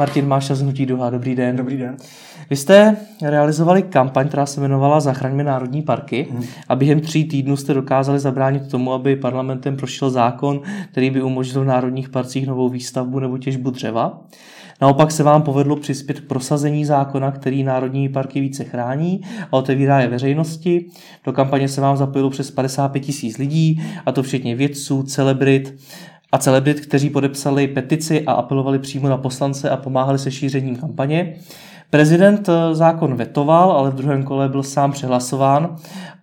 Martin Máša z Hnutí Duha, dobrý den. Dobrý den. Vy jste realizovali kampaň, která se jmenovala Zachraňme národní parky hmm. a během tří týdnů jste dokázali zabránit tomu, aby parlamentem prošel zákon, který by umožnil v národních parcích novou výstavbu nebo těžbu dřeva. Naopak se vám povedlo přispět k prosazení zákona, který národní parky více chrání a otevírá je veřejnosti. Do kampaně se vám zapojilo přes 55 tisíc lidí, a to včetně vědců, celebrit, a celebrit, kteří podepsali petici a apelovali přímo na poslance a pomáhali se šířením kampaně. Prezident eh, zákon vetoval, ale v druhém kole byl sám přehlasován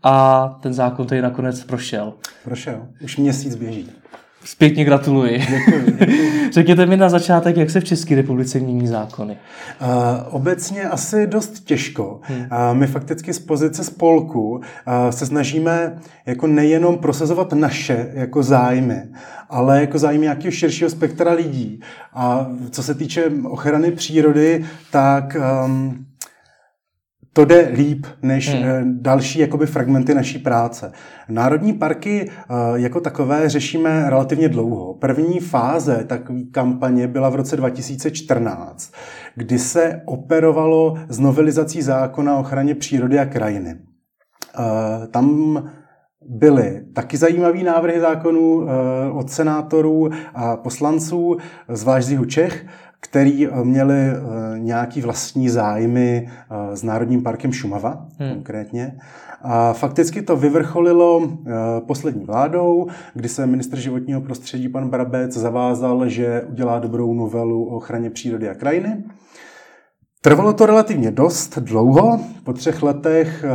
a ten zákon tady nakonec prošel. Prošel. Už měsíc běží. Zpětně gratuluji. Děkuji, děkuji. Řekněte mi na začátek, jak se v České republice mění zákony. Uh, obecně asi dost těžko. Hmm. Uh, my fakticky z pozice spolku uh, se snažíme jako nejenom prosazovat naše jako zájmy, ale jako zájmy nějakého širšího spektra lidí. A co se týče ochrany přírody, tak um, to jde líp než hmm. Eh, další jakoby fragmenty naší práce. Národní parky eh, jako takové řešíme relativně dlouho. První fáze takové kampaně byla v roce 2014, kdy se operovalo s novelizací zákona o ochraně přírody a krajiny. Eh, tam byly taky zajímavé návrhy zákonů od senátorů a poslanců, zvlášť z jihu Čech, který eh, měli eh, nějaký vlastní zájmy eh, s Národním parkem Šumava hmm. konkrétně. A fakticky to vyvrcholilo poslední vládou, kdy se ministr životního prostředí pan Brabec zavázal, že udělá dobrou novelu o ochraně přírody a krajiny. Trvalo to relativně dost dlouho. Po třech letech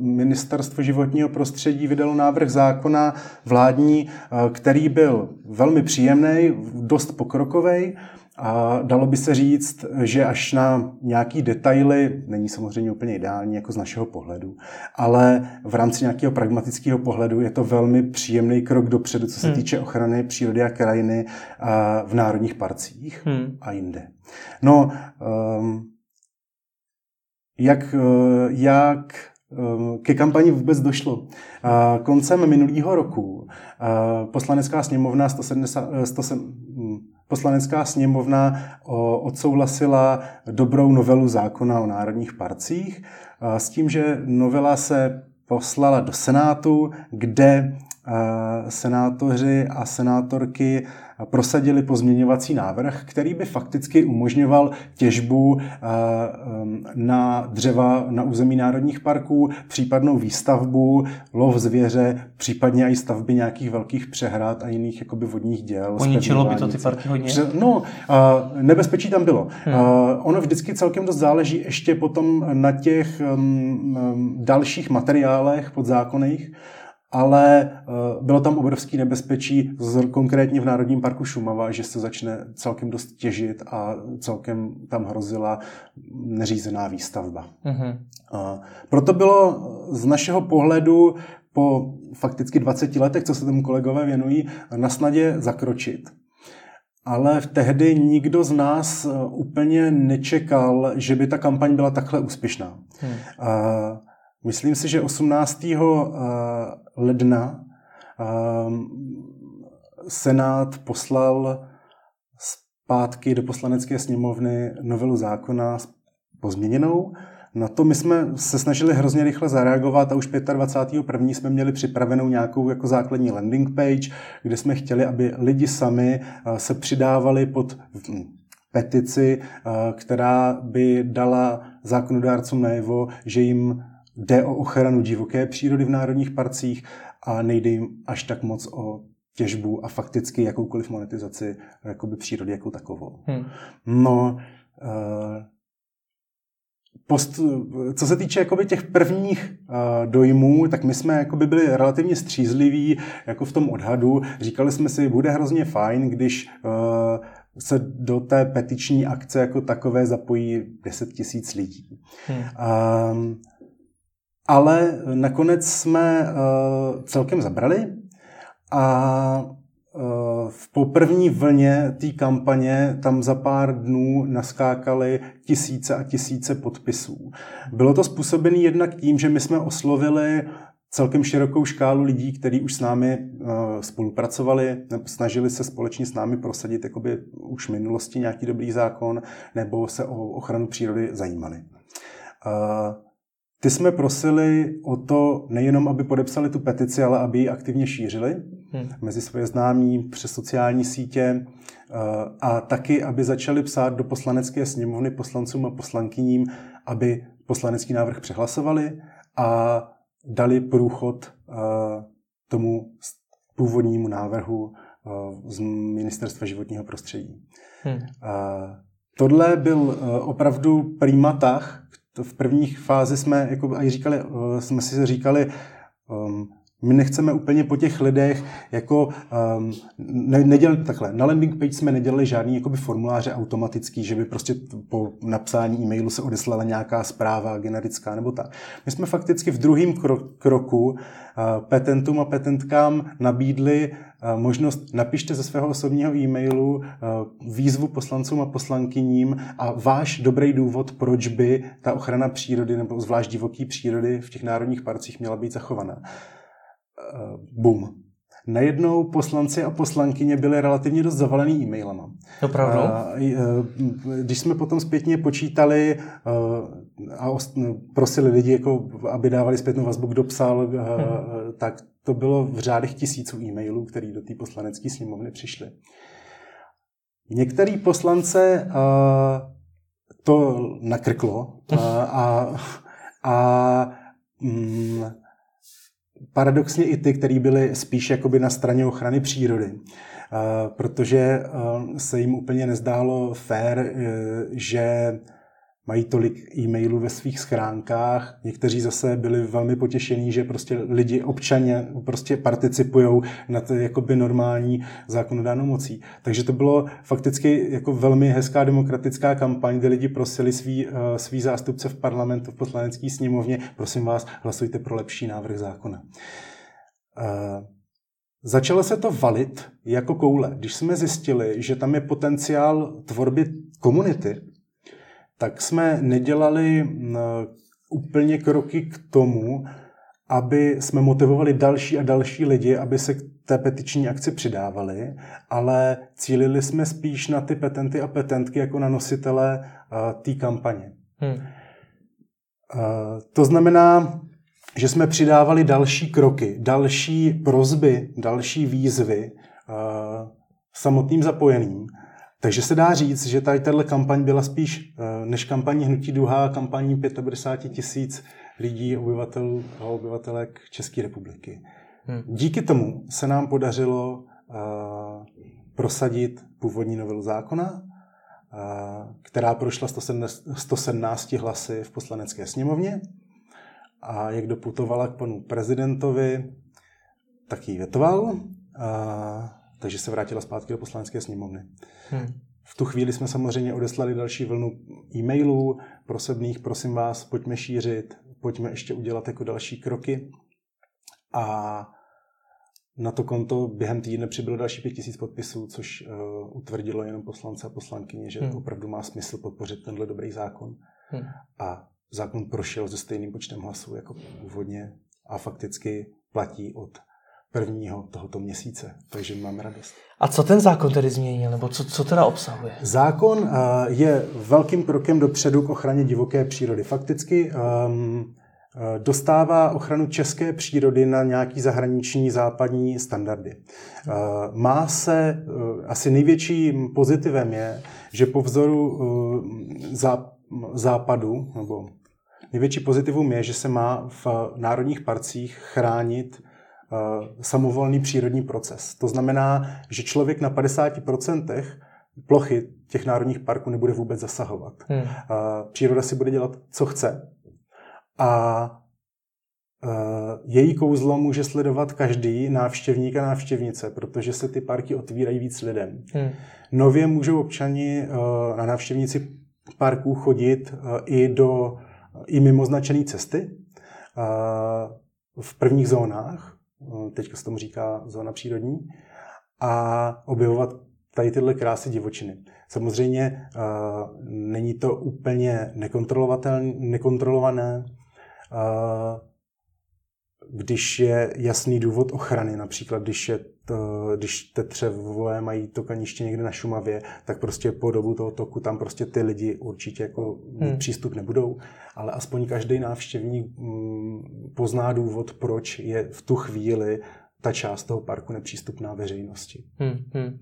ministerstvo životního prostředí vydalo návrh zákona vládní, který byl velmi příjemný, dost pokrokový. A dalo by se říct, že až na nějaký detaily, není samozřejmě úplně ideální jako z našeho pohledu, ale v rámci nějakého pragmatického pohledu je to velmi příjemný krok dopředu, co se hmm. týče ochrany přírody a krajiny v národních parcích hmm. a jinde. No, um, jak, jak um, ke kampani vůbec došlo. Koncem minulého roku poslanecká sněmovna 170, 170 Poslanecká sněmovna odsouhlasila dobrou novelu zákona o národních parcích s tím, že novela se poslala do Senátu, kde senátoři a senátorky prosadili pozměňovací návrh, který by fakticky umožňoval těžbu eh, na dřeva na území národních parků, případnou výstavbu, lov zvěře, případně i stavby nějakých velkých přehrad a jiných jakoby vodních děl. Poničilo by to ty parky hodně? No, eh, nebezpečí tam bylo. Hmm. Eh, ono vždycky celkem dost záleží ještě potom na těch dalších materiálech podzákonných, ale uh, bylo tam obrovský nebezpečí, konkrétně v Národním parku Šumava, že se začne celkem dost těžit a celkem tam hrozila neřízená výstavba. Uh, proto bylo z našeho pohledu po fakticky 20 letech, co se tomu kolegové věnují, na snadě zakročit. Ale v tehdy nikdo z nás eh, úplně nečekal, že by ta kampaň byla takhle úspěšná. Hmm. Uh, Myslím si, že 18. Eh, ledna eh, Senát poslal zpátky do poslanecké sněmovny novelu zákona pozměněnou. Na to my jsme se snažili hrozně rychle zareagovat a už 25. jsme měli připravenou nějakou jako základní landing page, kde jsme chtěli, aby lidi sami eh, se přidávali pod hm, petici, která by dala zákonodárcům najevo, že jim Jde o ochranu divoké přírody v národních parcích a nejde jim až tak moc o těžbu a fakticky jakoukoliv monetizaci jakoby přírody jako takovou. Hmm. No, uh, Post, co se týče jakoby těch prvních uh, dojmů, tak my jsme jakoby byli relativně střízliví jako v tom odhadu. Říkali jsme si, bude hrozně fajn, když uh, se do té petiční akce jako takové zapojí 10 tisíc lidí. Hmm. Uh, ale nakonec jsme uh, celkem zabrali a uh, v poprvní vlně té kampaně tam za pár dnů naskákaly tisíce a tisíce podpisů. Bylo to způsobené jednak tím, že my jsme oslovili celkem širokou škálu lidí, kteří už s námi uh, spolupracovali, snažili se společně s námi prosadit jakoby už v minulosti nějaký dobrý zákon, nebo se o ochranu přírody zajímali. Ty jsme prosili o to nejenom, aby podepsali tu petici, ale aby ji aktivně šířili hmm. mezi svoje známí přes sociální sítě a taky, aby začali psát do poslanecké sněmovny poslancům a poslankyním, aby poslanecký návrh přehlasovali a dali průchod eh, tomu původnímu návrhu eh, z Ministerstva životního prostředí. Hmm. Tohle byl eh, opravdu primátah. V prvních fázi jsme, jako i říkali, jsme si říkali, um, my nechceme úplně po těch lidech, jako um, ne, neděl, takhle, na landing page jsme nedělali žádný jakoby formuláře automatický, že by prostě po napsání e-mailu se odeslala nějaká zpráva generická nebo tak. My jsme fakticky v druhém kro- kroku uh, petentům a petentkám nabídli uh, možnost napište ze svého osobního e-mailu uh, výzvu poslancům a poslankyním a váš dobrý důvod, proč by ta ochrana přírody nebo zvlášť divoký přírody v těch národních parcích měla být zachovaná. Eh, boom. Najednou poslanci a poslankyně byli relativně dost zavalený e-mailama. Opravdu? Eh, když jsme potom zpětně počítali eh, a prosili lidi, jako, aby dávali zpětnou vazbu, kdo psal, hmm. tak to bylo v řádech tisíců e-mailů, které do té poslanecké sněmovny přišly. Některý poslance to nakrklo a, a, a mm, paradoxně i ty, kteří byli spíš jakoby na straně ochrany přírody. Protože se jim úplně nezdálo fér, e, že mají tolik e-mailů ve svých schránkách. Někteří zase byli velmi potěšení, že prostě lidi, občaně prostě participují na to jakoby normální zákonodárnou mocí. Takže to bylo fakticky jako velmi hezká demokratická kampaň, kde lidi prosili svý, uh, svý zástupce v parlamentu, v poslanecké sněmovně, prosím vás, hlasujte pro lepší návrh zákona. Uh, Začalo se to valit jako koule. Když jsme zjistili, že tam je potenciál tvorby komunity, tak jsme nedělali úplně kroky k tomu, aby jsme motivovali další a další lidi, aby se k té petiční akci přidávali, ale cílili jsme spíš na ty petenty a petentky jako na nositele té kampaně. Hmm. To znamená, že jsme přidávali další kroky, další prozby, další výzvy samotným zapojeným. Takže se dá říct, že tady tato kampaň byla spíš eh, než kampaní Hnutí Duha, kampaní 95 tisíc lidí, obyvatel a obyvatelek České republiky. Hmm. Díky tomu se nám podařilo uh, prosadit původní novelu zákona, uh, která prošla 117 hlasy v poslanecké sněmovně a jak doputovala k panu prezidentovi, tak ji větoval. Uh, takže se vrátila zpátky do poslanecké sněmovny. Hmm. V tu chvíli jsme samozřejmě odeslali další vlnu e-mailů prosebných, prosím vás, pojďme šířit, pojďme ještě udělat jako další kroky. A na to konto během týdne přibylo další pět tisíc podpisů, což uh, utvrdilo jenom poslance a poslankyně, že hmm. opravdu má smysl podpořit tenhle dobrý zákon. Hmm. A zákon prošel se stejným počtem hlasů jako původně a fakticky platí od prvního tohoto měsíce, takže máme radost. A co ten zákon tedy změnil, nebo co, co teda obsahuje? Zákon eh, je velkým krokem dopředu k ochraně divoké přírody. Fakticky um, dostává ochranu české přírody na nějaký zahraniční západní standardy. Eh, má se, asi největším pozitivem je, že po vzoru západu, nebo největší pozitivum je, že se má v národních parcích chránit Eh, samovolný přírodní proces. To znamená, že člověk na 50% plochy těch národních parků nebude vůbec zasahovat. Hmm. Eh, příroda si bude dělat, co chce. A eh, její kouzlo může sledovat každý návštěvník a návštěvnice, protože se ty parky otvírají víc lidem. Hmm. Nově můžou občani na návštěvníci parků chodit i do i mimo značené cesty v prvních zónách, Eh, teďka se tomu říká zóna přírodní, a objevovat tady tyhle krásy divočiny. Samozřejmě uh, není to úplně nekontrolovatelné, nekontrolované. Když je jasný důvod ochrany, například když, je to, když tetřevové mají to kaniště někde na Šumavě, tak prostě po dobu toho toku tam prostě ty lidi určitě jako hmm. přístup nebudou, ale aspoň každý návštěvník mm, pozná důvod, proč je v tu chvíli ta část toho parku nepřístupná veřejnosti. Hmm, hmm.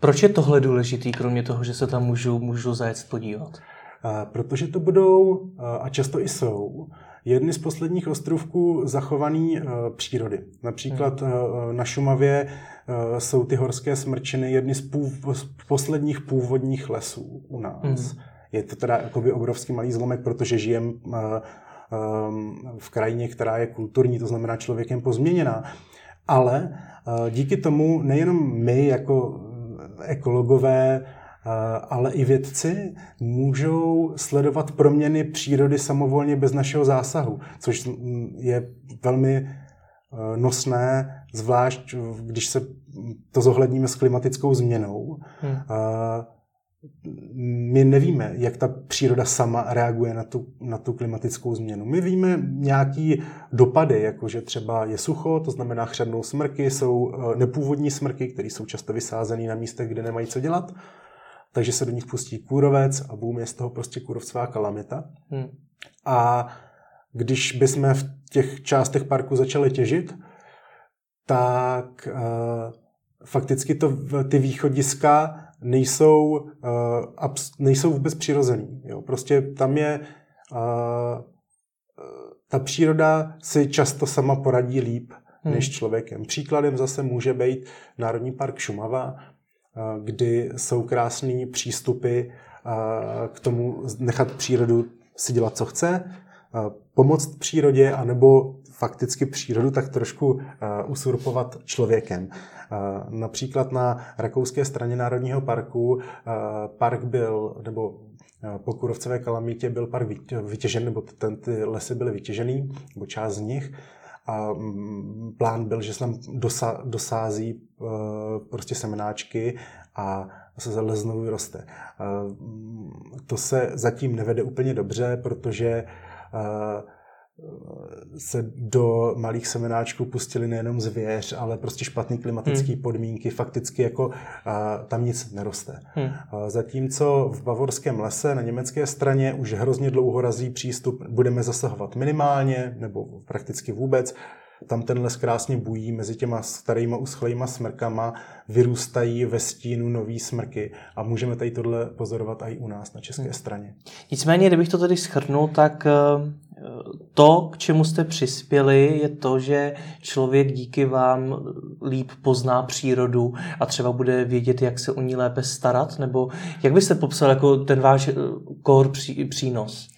Proč je tohle důležitý, kromě toho, že se tam můžu, můžu zajet podívat? A, protože to budou, a často i jsou, jedny z posledních ostrovků zachované uh, přírody. Například hmm. uh, na Šumavě jsou ty horské smrčiny jedny z, pův, z posledních původních lesů u nás. Hmm. Je to teda jakoby obrovský malý zlomek, protože žijem v krajině, která je kulturní, to znamená člověkem pozměněná. Ale díky tomu nejenom my jako ekologové ale i vědci můžou sledovat proměny přírody samovolně bez našeho zásahu, což je velmi e, nosné, zvlášť když se to zohledníme s klimatickou změnou. Hmm. My nevíme, jak ta příroda sama reaguje na tu, na tu klimatickou změnu. My víme nějaký dopady, jako že třeba je sucho, to znamená chřadnou smrky, jsou nepůvodní smrky, které jsou často vysázené na místech, kde nemají co dělat takže se do nich pustí kůrovec a boom, je z toho prostě kůrovcová kalamita. Hmm. A když bychom v těch částech parku začali těžit, tak uh, fakticky to, ty východiska nejsou, uh, abs, nejsou vůbec přirozený. Jo? Prostě tam je uh, ta příroda si často sama poradí líp hmm. než člověkem. Příkladem zase může být Národní park Šumava, kdy jsou krásné přístupy k tomu nechat přírodu si dělat, co chce, pomoct přírodě, anebo fakticky přírodu tak trošku usurpovat člověkem. Například na rakouské straně Národního parku park byl, nebo po Kurovcové kalamitě byl park vytěžen, nebo ten, ty lesy byly vytěžený, nebo část z nich, a mm, plán byl, že se tam dosa, dosází e, prostě semenáčky a se les znovu roste. Mm, to se zatím nevede úplně dobře, protože e, se do malých semenáčků pustili nejenom zvěř, ale prostě špatné klimatické hmm. podmínky, fakticky jako a, tam nic neroste. Hmm. A, zatímco v bavorském lese na německé straně už hrozně dlouho razí přístup, budeme zasahovat minimálně nebo prakticky vůbec, tam ten les krásně bují mezi těma starýma uschlejma smrkama, vyrůstají ve stínu nový smrky a můžeme tady tohle pozorovat i u nás na české hmm. straně. Nicméně, kdybych to tady schrnul, tak eh, to, k čemu jste přispěli, je to, že člověk díky vám líp pozná přírodu a třeba bude vědět, jak se o ní lépe starat? Nebo jak byste popsal jako ten váš eh, pří, přínos?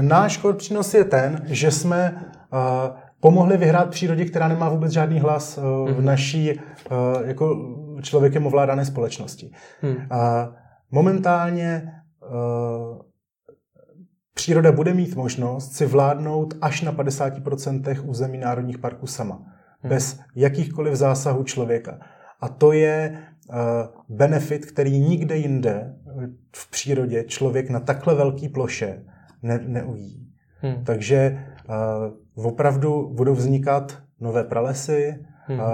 Náš core přínos je ten, že jsme uh, pomohli vyhrát přírodě, která nemá vůbec žádný hlas uh, v mhm. naší jako člověkem ovládané společnosti. Hmm. Momentálně Příroda bude mít možnost si vládnout až na 50% území národních parků sama, hmm. bez jakýchkoliv zásahů člověka. A to je uh, benefit, který nikde jinde v přírodě člověk na takhle velké ploše ne, neují. Hmm. Takže uh, opravdu budou vznikat nové pralesy, hmm. uh,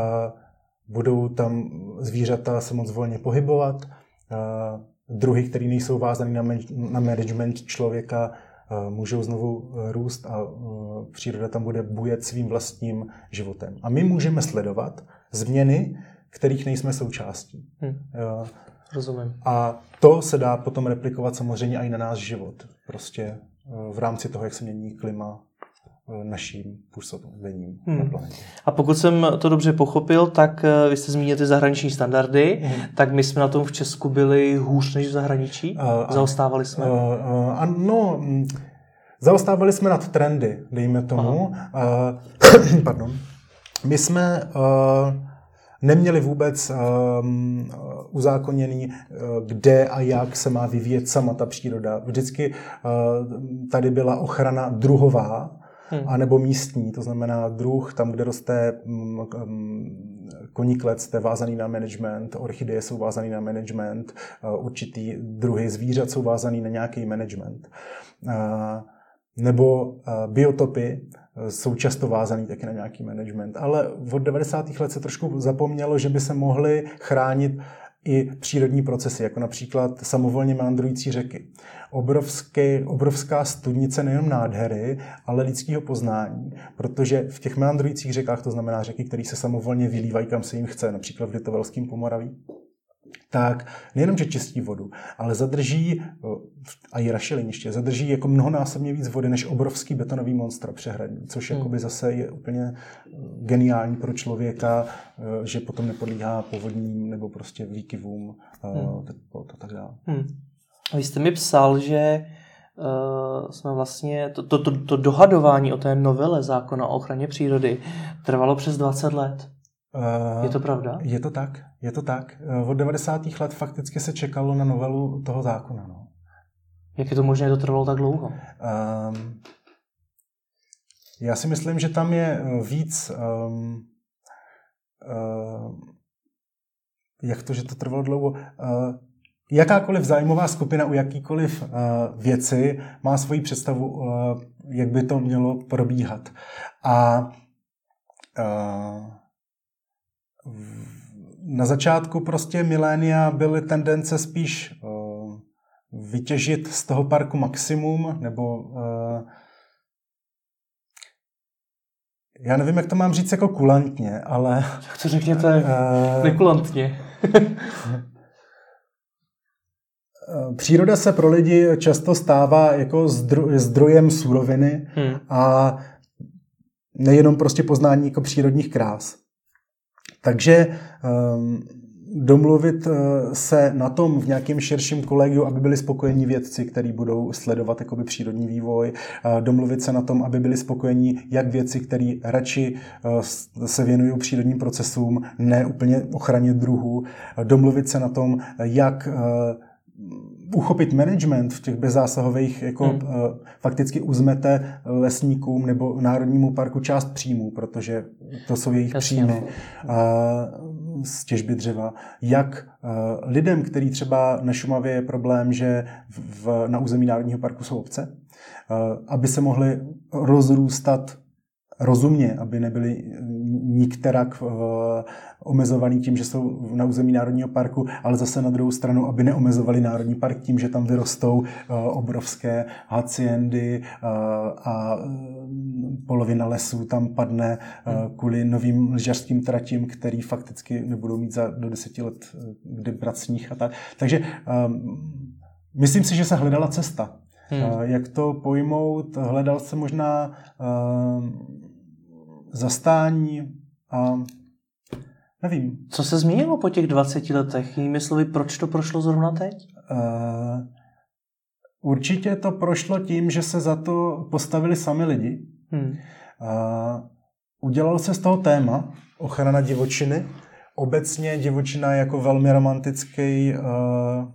budou tam zvířata se moc volně pohybovat, uh, druhy, které nejsou vázané na, na management člověka, můžou znovu e, růst a e, příroda tam bude bujet svým vlastním životem. A my můžeme sledovat změny, kterých nejsme součástí. Hmm. Rozumím. A to se dá potom replikovat samozřejmě i na náš život. Prostě v rámci toho, jak se mění klima, naším působením hmm. na planetě. A pokud jsem to dobře pochopil, tak vy jste zmínil ty zahraniční standardy, hmm. tak my jsme na tom v Česku byli hůř než v zahraničí? Uh, Zaostávali jsme? Uh, uh, ano, zaostávali jsme nad trendy, dejme tomu. Uh, pardon. My jsme uh, neměli vůbec um, uzákoněný, kde a jak se má vyvíjet sama ta příroda. Vždycky uh, tady byla ochrana druhová, hmm. anebo místní, to znamená druh, tam, kde roste mm, mm, koníklec, je vázaný na management, orchideje jsou vázaný na management, eh, určitý druhy zvířat jsou vázaný na nějaký management. Eh, nebo eh, biotopy, jsou často vázaný taky na nějaký management. Ale od 90. let se trošku zapomnělo, že by se mohly chránit i přírodní procesy, jako například samovolně meandrující řeky. Obrovské, obrovská studnice nejen nádhery, ale lidského poznání, protože v těch meandrujících řekách, to znamená řeky, které se samovolně vylívají, kam se jim chce, například v Litovelském Pomoraví, tak nejenom, že čistí vodu, ale zadrží, a i rašeliniště, zadrží jako mnohonásobně víc vody než obrovský betonový monstr přehradní, což hmm. jakoby zase je úplně geniální pro člověka, že potom nepodlíhá povodním nebo prostě výkyvům hmm. a tak dále. Hmm. Vy jste mi psal, že uh, jsme vlastně, to, to, to, to dohadování o té novele zákona o ochraně přírody trvalo přes 20 let. Uh, je to pravda? Je to tak, je to tak. Od 90. let fakticky se čekalo na novelu toho zákona. No. Jak je to možné, že to trvalo tak dlouho? Um, já si myslím, že tam je víc... Um, uh, jak to, že to trvalo dlouho? Uh, jakákoliv zájmová skupina u jakýkoliv uh, věci má svoji představu, uh, jak by to mělo probíhat. A uh, na začátku prostě milénia byly tendence spíš uh, vytěžit z toho parku maximum, nebo uh, já nevím, jak to mám říct jako kulantně, ale... Tak to řekněte uh, nekulantně. Příroda se pro lidi často stává jako zdrojem suroviny hmm. a nejenom prostě poznání jako přírodních krás. Takže um, domluvit uh, se na tom v nějakém širším kolegiu, aby byli spokojení vědci, kteří budou sledovat jakoby přírodní vývoj, uh, domluvit se na tom, aby byli spokojení jak vědci, kteří radši uh, se věnují přírodním procesům, ne úplně ochraně druhů, domluvit se na tom, jak uchopit management v těch bezzásahových, jako hmm. uh, fakticky uzmete lesníkům nebo Národnímu parku část příjmů, protože to jsou jejich Jasně. příjmy uh, z těžby dřeva. Jak uh, lidem, který třeba na Šumavě je problém, že v, na území Národního parku jsou obce, aby se mohli rozrůstat rozumně, aby nebyli nikterak uh, omezovaný tím, že jsou na území Národního parku, ale zase na druhou stranu, aby neomezovali Národní park tím, že tam vyrostou uh, obrovské haciendy uh, a polovina lesů tam padne kvůli novým lyžařským tratím, který fakticky nebudou mít za do deseti let kde brát sníh a tak. Takže um, myslím si, že se hledala cesta. Hmm. Jak to pojmout? Hledal se možná uh, zastání a nevím. Co se změnilo po těch 20 letech? Jinými slovy, proč to prošlo zrovna teď? Uh, určitě to prošlo tím, že se za to postavili sami lidi. Hmm. Uh, udělal se z toho téma ochrana divočiny. Obecně divočina je jako velmi romantický uh,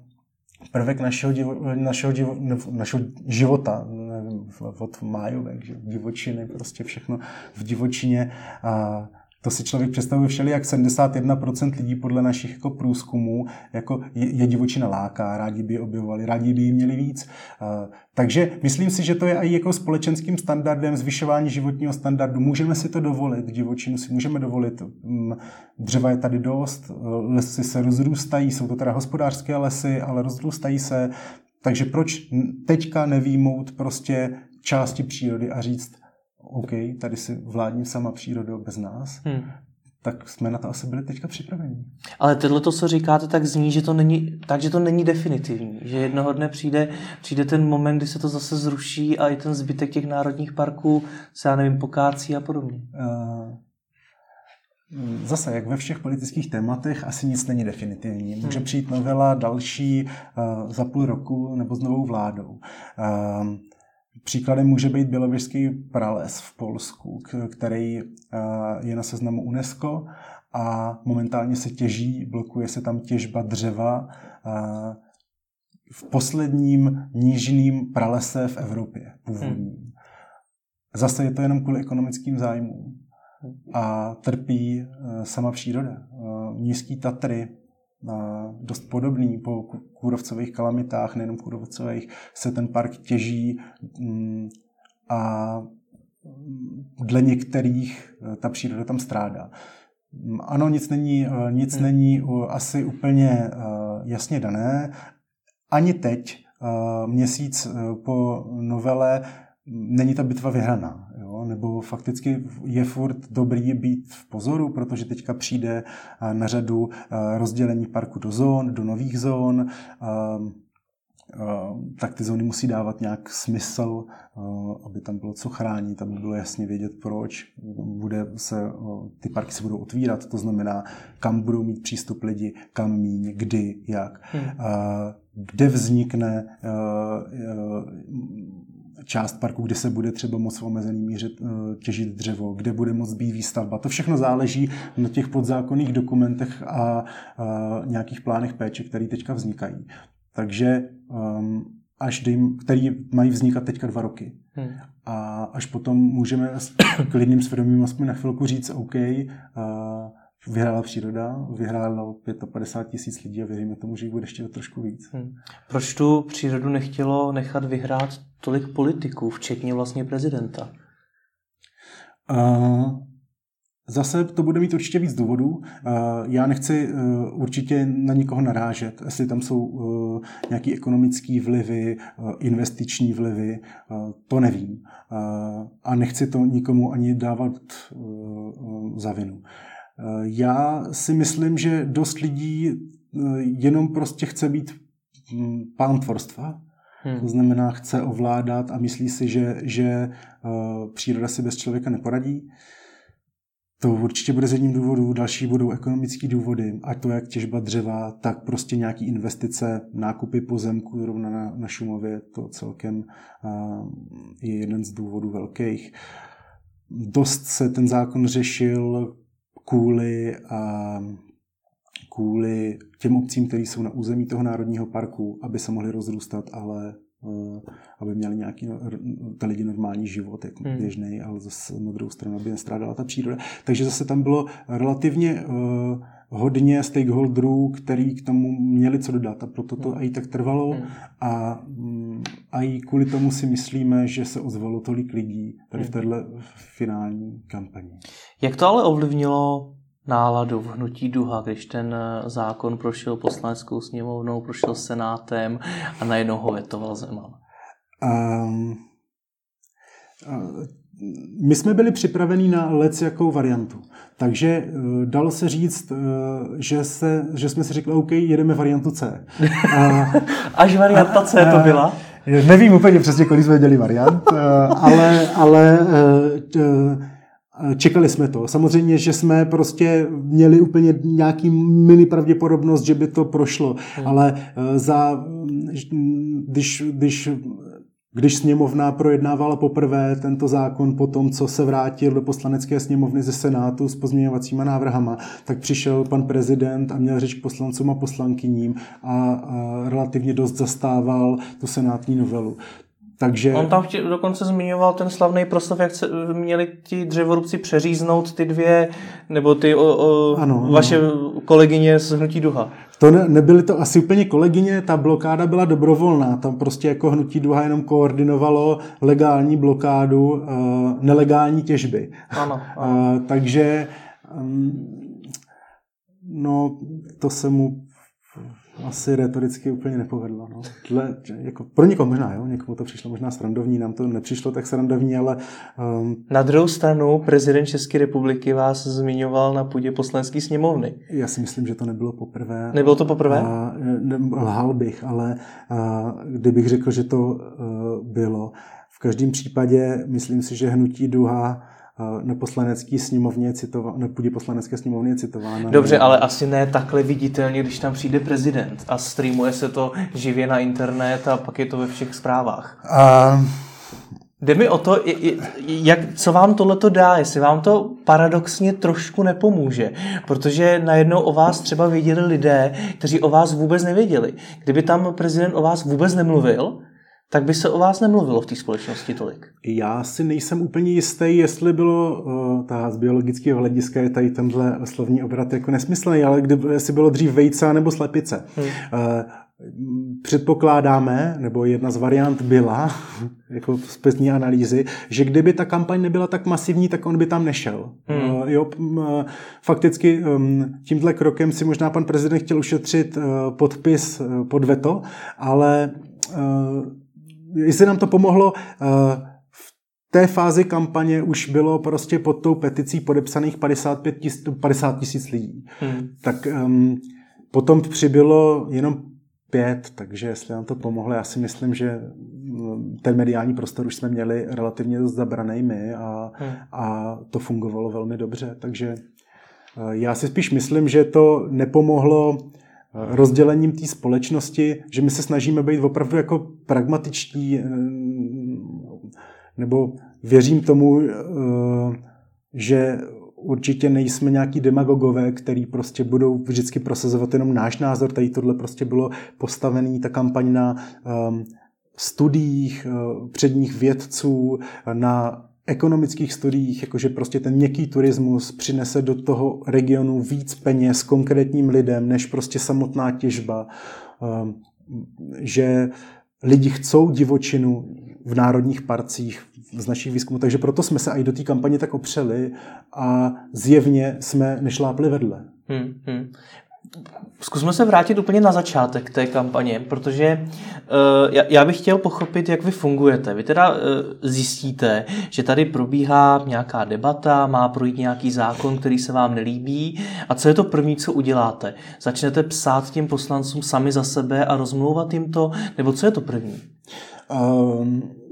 prvek našeho, divo, našeho, divo, našeho života, nevím, od májovek, divočiny, prostě všechno v divočině. A to si člověk představuje všeli, jak 71% lidí podle našich jako průzkumů jako je, je divočina láká, rádi by ji objevovali, rádi by ji měli víc. Uh, takže myslím si, že to je i jako společenským standardem zvyšování životního standardu. Můžeme si to dovolit, divočinu si můžeme dovolit. Um, dřeva je tady dost, lesy se rozrůstají, jsou to teda hospodářské lesy, ale rozrůstají se. Takže proč teďka nevýmout prostě části přírody a říct, OK, tady si vládní sama přírodou bez nás, hmm. tak jsme na to asi byli teďka připraveni. Ale tohle to, co říkáte, tak zní, že to není, tak, že to není definitivní. Že jednoho dne přijde, přijde ten moment, kdy se to zase zruší a i ten zbytek těch národních parků se, já nevím, pokácí a podobně. Uh, Zase, jak ve všech politických tématech, asi nic není definitivní. Může hmm. přijít novela další uh, za půl roku nebo s novou vládou. Uh, Příkladem může být Bělověžský prales v Polsku, který eh, je na seznamu UNESCO a momentálně se těží, blokuje se tam těžba dřeva eh, v posledním nížným pralese v Evropě původním. Hmm. Zase je to jenom kvůli ekonomickým zájmům a trpí eh, sama příroda. Nízký Tatry, dost podobný po kůrovcových kalamitách, nejenom kůrovcových, se ten park těží mm, a dle některých ta příroda tam strádá. Ano, nic není, nic hmm. není asi úplně jasně dané. Ani teď, měsíc po novele, není ta bitva vyhraná. Jo? Nebo fakticky je furt dobrý být v pozoru, protože teďka přijde na řadu rozdělení parku do zón, do nových zón, tak ty zóny musí dávat nějak smysl, aby tam bylo co chránit, aby bylo jasně vědět, proč. Bude se, ty parky se budou otvírat, to znamená, kam budou mít přístup lidi, kam míň, kdy, jak. Hmm. Kde vznikne část parku, kde se bude třeba moc v omezený míře eh, těžit dřevo, kde bude moc být výstavba. To všechno záleží na těch podzákonných dokumentech a, a nějakých plánech péče, které teďka vznikají. Takže um, až dým, který mají vznikat teďka dva roky. Hmm. A až potom můžeme s klidným svědomím aspoň na chvilku říct, OK, uh, vyhrála příroda, vyhrálo 55 tisíc lidí a věříme tomu, že jich bude ještě trošku víc. Hmm. Proč tu přírodu nechtělo nechat vyhrát tolik politiků, včetně vlastně prezidenta? Uh, Zase to bude mít určitě víc důvodů. Já nechci uh, určitě na nikoho narážet, jestli tam jsou uh, nějaké ekonomické vlivy, uh, investiční vlivy, to nevím. A nechci to nikomu ani dávat za vinu. Já si myslím, že dost lidí jenom prostě chce být hm, pán tvorstva, Hmm. To znamená, chce ovládat a myslí si, že, že uh, příroda si bez člověka neporadí. To určitě bude z jedním důvodů, další budou ekonomické důvody, ať to jak těžba dřeva, tak prostě nějaký investice, nákupy pozemku zrovna na, na Šumově, to celkem uh, je jeden z důvodů velkých. Dost se ten zákon řešil kvůli kvůli těm obcím, které jsou na území toho národního parku, aby se mohly rozrůstat, ale uh, aby měli nějaký no, ty lidi normální život, jako hmm. běžný, ale zase na druhou stranu, aby nestrádala ta příroda. Takže zase tam bylo relativně uh, hodně stakeholderů, který k tomu měli co dodat a proto to hmm. i tak trvalo hmm. a, mm, a i kvůli tomu si myslíme, že se ozvalo tolik lidí tady v hmm. této finální kampani. Jak to ale ovlivnilo náladu v hnutí duha, když ten eh, zákon prošel poslaneckou sněmovnou, prošel senátem a najednou ho vetoval Zeman? Um, my jsme byli připraveni na lec jakou variantu. Takže uh, dalo se říct, uh, že, se, že jsme si řekli, OK, jedeme variantu C. A, Až varianta C to byla? Nevím úplně přesně, kolik jsme dělali variant, ale, ale Čekali jsme to. Samozřejmě, že jsme prostě měli úplně nějaký mini pravděpodobnost, že by to prošlo, hmm. ale eh, za, když, když když sněmovna projednávala poprvé tento zákon po tom, co se vrátil do poslanecké sněmovny ze Senátu s pozměňovacíma návrhama, tak přišel pan prezident a měl řeč k poslancům a poslankyním a, a relativně dost zastával tu senátní novelu. Takže... On tam chtě, dokonce zmiňoval ten slavný proslov, jak se, měli ti dřevorubci přeříznout ty dvě, nebo ty o, o, ano, vaše ano. kolegyně z Hnutí Duha. To ne, nebyly to asi úplně kolegyně, ta blokáda byla dobrovolná, tam prostě jako Hnutí Duha jenom koordinovalo legální blokádu uh, nelegální těžby. Ano, ano. Uh, takže um, no, to se mu asi retoricky úplně nepovedlo. No. Tle, jako, pro někoho možná, jo, někomu to přišlo možná srandovní, nám to nepřišlo tak srandovní, ale... Um, na druhou stranu prezident České republiky vás zmiňoval na půdě poslanecké sněmovny. Já si myslím, že to nebylo poprvé. Nebylo to poprvé? A, ne, lhal bych, ale a, kdybych řekl, že to uh, bylo. V každém případě myslím si, že hnutí Duha na poslanecké sněmovně citována, na půdě poslanecké sněmovny je citována. Dobře, ale asi ne takhle viditelně, když tam přijde prezident a streamuje se to živě na internet a pak je to ve všech zprávách. A... Jde mi o to, jak, co vám tohleto dá, jestli vám to paradoxně trošku nepomůže, protože najednou o vás třeba věděli lidé, kteří o vás vůbec nevěděli. Kdyby tam prezident o vás vůbec nemluvil, tak by se o vás nemluvilo v té společnosti tolik. Já si nejsem úplně jistý, jestli bylo uh, ta z biologického hlediska je tady tenhle slovní obrat jako nesmyslný, ale kdyby, jestli bylo dřív vejce nebo slepice. Hmm. Uh, předpokládáme, nebo jedna z variant byla, jako zpětní analýzy, že kdyby ta kampaň nebyla tak masivní, tak on by tam nešel. Hmm. Uh, jo, fakticky um, tímhle krokem si možná pan prezident chtěl ušetřit uh, podpis uh, pod veto, ale jestli nám to pomohlo, v té fázi kampaně už bylo prostě pod tou peticí podepsaných 55 tis, 50 tisíc lidí. Hmm. Tak um, potom přibylo jenom pět, takže jestli nám to pomohlo, já si myslím, že mm, ten mediální prostor už jsme měli relativně dost zabraný my a, hmm. a to fungovalo velmi dobře, takže eh, já si spíš myslím, že to nepomohlo eh, rozdělením té společnosti, že my se snažíme být opravdu jako pragmatičtí, eh, nebo věřím tomu, že určitě nejsme nějaký demagogové, který prostě budou vždycky prosazovat jenom náš názor. Tady tohle prostě bylo postavený, ta kampaň na um, studiích uh, předních vědců, na ekonomických studiích, jakože prostě ten měkký turismus přinese do toho regionu víc peněz konkrétním lidem, než prostě samotná těžba. Um, že lidi chcou divočinu v národních parcích, z našich výzkumů, takže proto jsme se i do té kampaně tak opřeli a zjevně jsme nešlápli vedle. Hmm, hmm. Zkusme se vrátit úplně na začátek té kampaně, protože uh, já bych chtěl pochopit, jak vy fungujete. Vy teda uh, zjistíte, že tady probíhá nějaká debata, má projít nějaký zákon, který se vám nelíbí a co je to první, co uděláte? Začnete psát těm poslancům sami za sebe a rozmlouvat jim to, nebo co je to první? Um,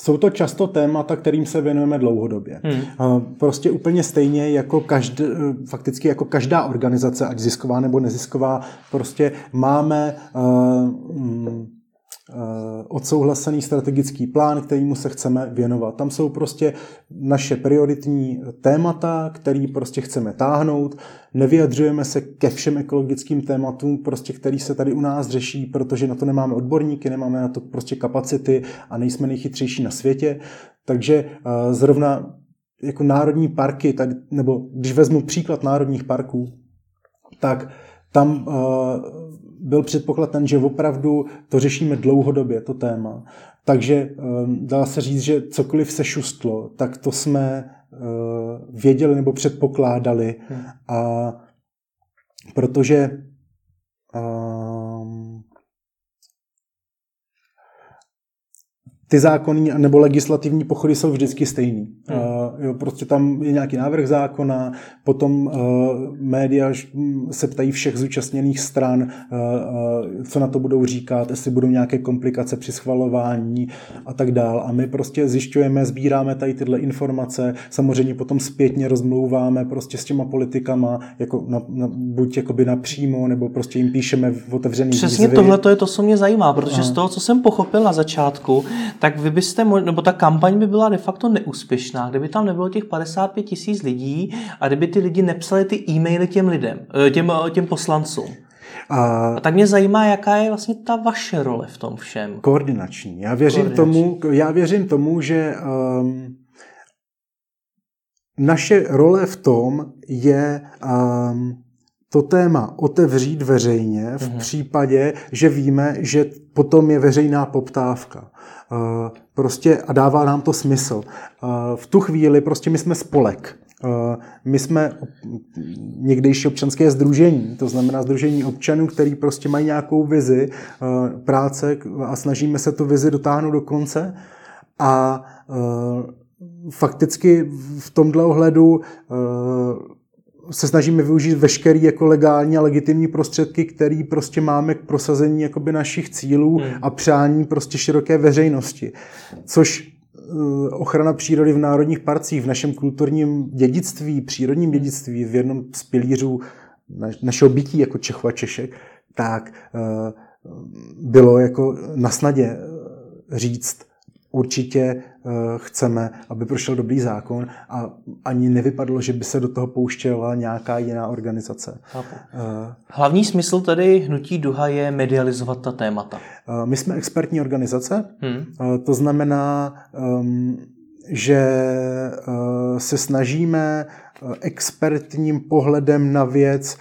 jsou to často témata, kterým se věnujeme dlouhodobě. Hmm. Prostě úplně stejně jako každý, fakticky jako každá organizace, ať zisková nebo nezisková, prostě máme uh, odsouhlasený strategický plán, kterýmu se chceme věnovat. Tam jsou prostě naše prioritní témata, který prostě chceme táhnout. Nevyjadřujeme se ke všem ekologickým tématům, prostě který se tady u nás řeší, protože na to nemáme odborníky, nemáme na to prostě kapacity a nejsme nejchytřejší na světě. Takže eh, zrovna jako národní parky, tady, nebo když vezmu příklad národních parků, tak tam uh, byl předpoklad ten, že opravdu to řešíme dlouhodobě, to téma. Takže ehm, dá se říct, že cokoliv se šustlo, tak to jsme eh, věděli nebo předpokládali. Hmm. A protože ty zákonní nebo legislativní pochody jsou vždycky stejný. Hmm. Uh, jo, prostě tam je nějaký návrh zákona, potom uh, média se ptají všech zúčastněných stran, uh, uh, co na to budou říkat, jestli budou nějaké komplikace při schvalování a tak dál. A my prostě zjišťujeme, sbíráme tady tyhle informace, samozřejmě potom zpětně rozmlouváme prostě s těma politikama, jako na, na, buď jakoby napřímo, nebo prostě jim píšeme v otevřený Přesně tohle to je to, co mě zajímá, protože z toho, co jsem pochopil na začátku, tak vy byste, nebo ta kampaň by byla de facto neúspěšná, kdyby tam nebylo těch 55 tisíc lidí a kdyby ty lidi nepsali ty e-maily těm lidem, eh, těm, eh, těm poslancům. A, a tak mě zajímá, jaká je vlastně ta vaše role v tom všem. Koordinační. Já věřím, Koordinační. Tomu, já věřím tomu, že um, naše role v tom je um, to téma otevřít veřejně v mm-hmm. případě, že víme, že potom je veřejná poptávka. Eh, prostě a dává nám to smysl. Eh, v tu chvíli prostě my jsme spolek. Eh, my jsme někdejší občanské združení, to znamená združení občanů, který prostě mají nějakou vizi práce a snažíme se tu vizi dotáhnout do konce a fakticky v tomhle ohledu se snažíme využít veškerý jako legální a legitimní prostředky, který prostě máme k prosazení jakoby našich cílů hmm. a přání prostě široké veřejnosti. Což eh, ochrana přírody v národních parcích, v našem kulturním dědictví, přírodním dědictví, v jednom z pilířů našeho bytí jako Čechů a Češek, tak eh, bylo jako na snadě eh, říct, určitě eh, chceme, aby prošel dobrý zákon a ani nevypadlo, že by se do toho pouštěla nějaká jiná organizace. Chápu. Eh, Hlavní smysl tedy Hnutí Duha je medializovat ta témata. Eh, my jsme expertní organizace, hmm. to znamená, ehm, že se snažíme expertním pohledem na věc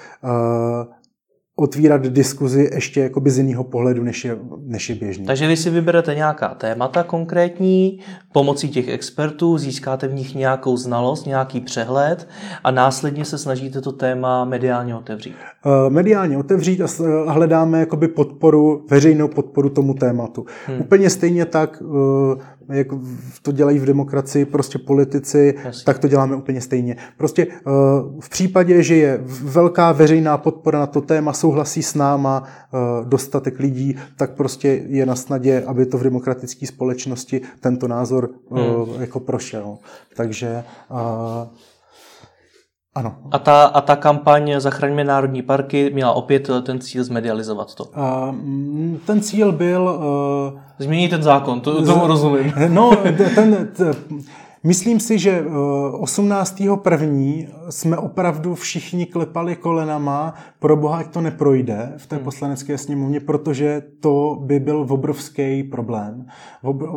otvírat diskuzi ještě jakoby z jiného pohledu, než je, než je běžný. Takže vy si vyberete nějaká témata konkrétní, pomocí těch expertů získáte v nich nějakou znalost, nějaký přehled a následně se snažíte to téma mediálně otevřít. Uh, mediálně otevřít a hledáme jakoby podporu, veřejnou podporu tomu tématu. Hmm. Úplně stejně tak uh, jak to dělají v demokracii prostě politici, Jasně. tak to děláme úplně stejně. Prostě eh, v případě, že je velká veřejná podpora na to téma, souhlasí s náma eh, dostatek lidí, tak prostě je na snadě, aby to v demokratické společnosti tento názor eh, hmm. jako prošel. Takže ano. A ta, a ta kampaň Zachraňme národní parky měla opět ten cíl zmedializovat to? A, ten cíl byl... Uh, Změnit ten zákon, to, tomu rozumím. No, ten, ten, Myslím si, že 18.1. Eh, jsme opravdu všichni klepali kolenama, pro boha, to neprojde v té hmm. poslanecké sněmovně, protože to by byl obrovský problém.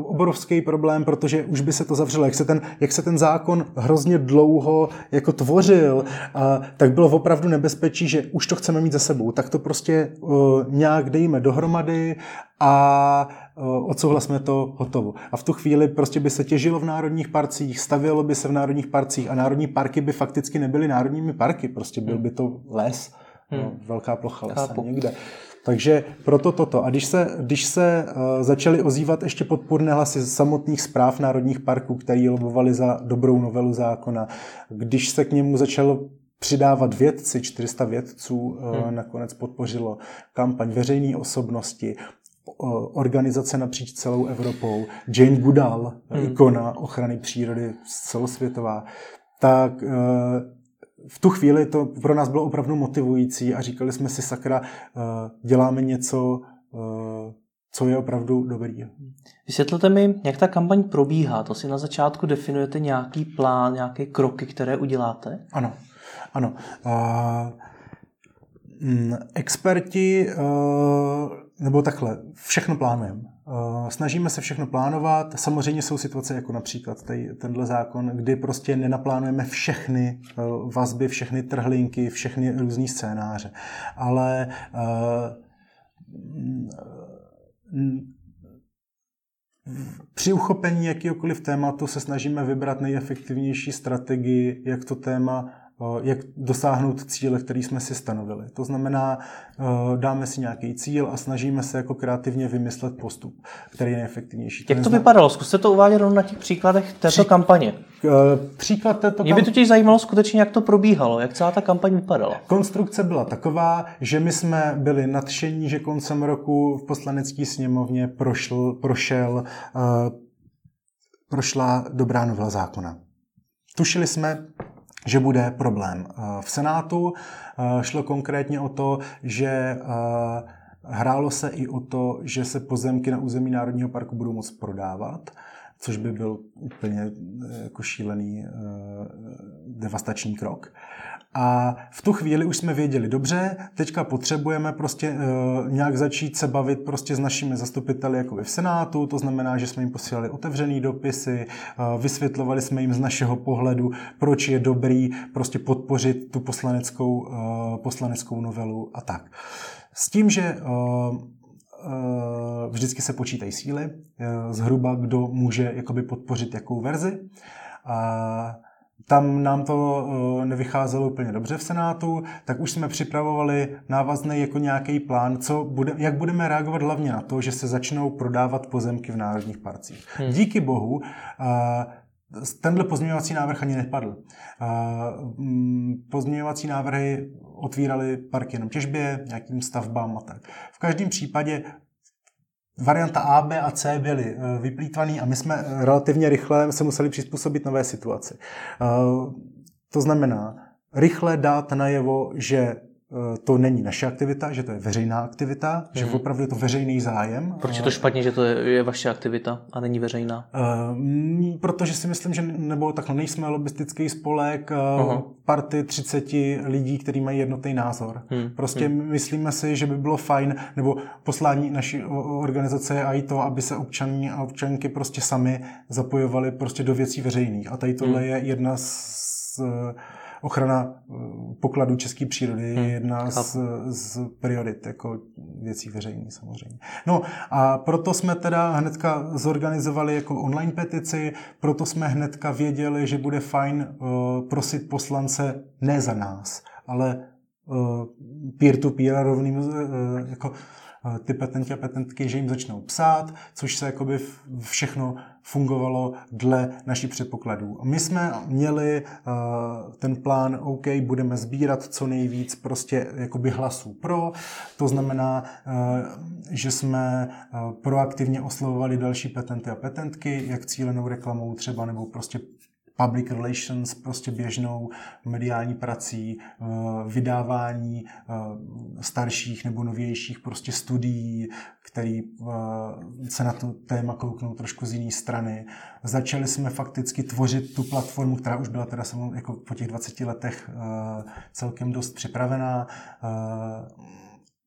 Obrovský problém, protože už by se to zavřelo. Jak se ten, jak se ten zákon hrozně dlouho jako tvořil, a, tak bylo opravdu nebezpečí, že už to chceme mít za sebou. Tak to prostě uh, nějak dejme dohromady a odsouhlasme to, hotovo. A v tu chvíli prostě by se těžilo v národních parcích, stavělo by se v národních parcích a národní parky by fakticky nebyly národními parky, prostě byl by to les, hmm. no, velká plocha lesa Chápu. někde. Takže proto toto. A když se, když se uh, začaly ozývat ještě podpůrné hlasy samotných zpráv národních parků, které lobovali za dobrou novelu zákona, když se k němu začalo přidávat vědci, 400 vědců uh, hmm. nakonec podpořilo kampaň veřejné osobnosti, organizace napříč celou Evropou, Jane Goodall, hmm. ikona ochrany přírody celosvětová, tak eh, v tu chvíli to pro nás bylo opravdu motivující a říkali jsme si, sakra, eh, děláme něco, eh, co je opravdu dobrý. Vysvětlete mi, jak ta kampaň probíhá. To si na začátku definujete nějaký plán, nějaké kroky, které uděláte? Ano, ano. Uh, experti uh, nebo takhle, všechno plánujeme. Eh, snažíme se všechno plánovat. Samozřejmě jsou situace jako například tady, tenhle zákon, kdy prostě nenaplánujeme všechny eh, vazby, všechny trhlinky, všechny různý scénáře. Ale eh, při uchopení jakýkoliv tématu se snažíme vybrat nejefektivnější strategii, jak to téma jak dosáhnout cíle, který jsme si stanovili. To znamená, dáme si nějaký cíl a snažíme se jako kreativně vymyslet postup, který je nejefektivnější. Jak to vypadalo? Zkuste to uvádět na těch příkladech této Pří... kampaně. Příklad této Mě by totiž zajímalo skutečně, jak to probíhalo, jak celá ta kampaň vypadala. Konstrukce byla taková, že my jsme byli nadšení, že koncem roku v poslanecké sněmovně prošel, prošel, prošla dobrá novela zákona. Tušili jsme, že bude problém. Eh, v Senátu eh, šlo konkrétně o to, že eh, hrálo se i o to, že se pozemky na území Národního parku budou moct prodávat, což by byl úplně jako šílený devastační krok. A v tu chvíli už jsme věděli, dobře, teďka potřebujeme prostě uh, nějak začít se bavit prostě s našimi zastupiteli jako v Senátu, to znamená, že jsme jim posílali otevřený dopisy, vysvětlovali jsme jim z našeho pohledu, proč je dobrý prostě podpořit tu poslaneckou, poslaneckou novelu a tak. S tím, že vždycky se počítají síly, zhruba kdo může jakoby podpořit jakou verzi. A tam nám to eh, nevycházelo úplně dobře v Senátu, tak už jsme připravovali návazný jako nějaký plán, co bude, jak budeme reagovat hlavně na to, že se začnou prodávat pozemky v národních parcích. Hmm. Díky bohu eh, tenhle pozměňovací návrh ani nepadl. Mm, pozměňovací návrhy otvíraly parky jenom těžbě, nějakým stavbám a tak. V každém případě varianta A, B a C byly eh, vyplýtvaný a my jsme relativně rychle se museli přizpůsobit nové situaci. To znamená, rychle dát najevo, že to není naše aktivita, že to je veřejná aktivita, hmm. že mhm. opravdu je to veřejný zájem. Proč je to špatně, že to je vaše aktivita a není veřejná? Uh, protože si myslím, že nebo takhle nejsme lobistický spolek uh, party 30 lidí, kteří mají jednotný názor. Hmm. Prostě hmm. myslíme si, že by bylo fajn, nebo poslání naší organizace je i to, aby se občaní a občanky prostě sami zapojovali prostě do věcí veřejných. A tady tohle hmm. je jedna z ochrana pokladů české přírody je hmm. jedna z, z priorit jako věcí veřejných samozřejmě. No a proto jsme teda hnedka zorganizovali jako online petici, proto jsme hnedka věděli, že bude fajn uh, prosit poslance ne za nás, ale uh, peer-to-peer a rovným uh, jako ty petenti a petentky, že jim začnou psát, což se jakoby všechno fungovalo dle našich předpokladů. My jsme měli ten plán, OK, budeme sbírat co nejvíc prostě jakoby hlasů pro, to znamená, že jsme proaktivně oslovovali další petenty a petentky, jak cílenou reklamou třeba, nebo prostě public relations prostě běžnou mediální prací, eh, vydávání eh, starších nebo novějších prostě studií, který eh, se na to téma kouknou trošku z jiné strany. Začali jsme fakticky tvořit tu platformu, která už byla teda jako po těch 20 letech celkem dost připravená.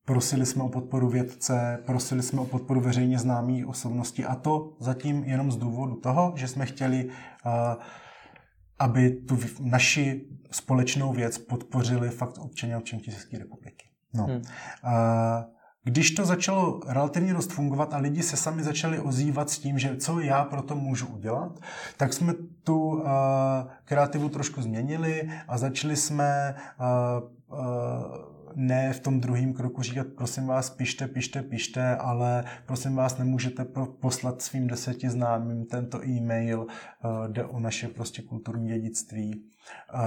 Prosili jsme o podporu vědce, prosili jsme o podporu veřejně známých osobností a to zatím jenom z důvodu toho, že jsme chtěli uh, aby tu naši společnou věc podpořili fakt občané a občanky České republiky. No. Hmm. A když to začalo relativně dost fungovat a lidi se sami začali ozývat s tím, že co já pro to můžu udělat, tak jsme tu uh, kreativu trošku změnili a začali jsme uh, uh, ne v tom druhém kroku říkat, prosím vás, pište, pište, pište, ale prosím vás, nemůžete poslat svým deseti známým tento e-mail, uh, jde o naše prostě kulturní dědictví. Uh,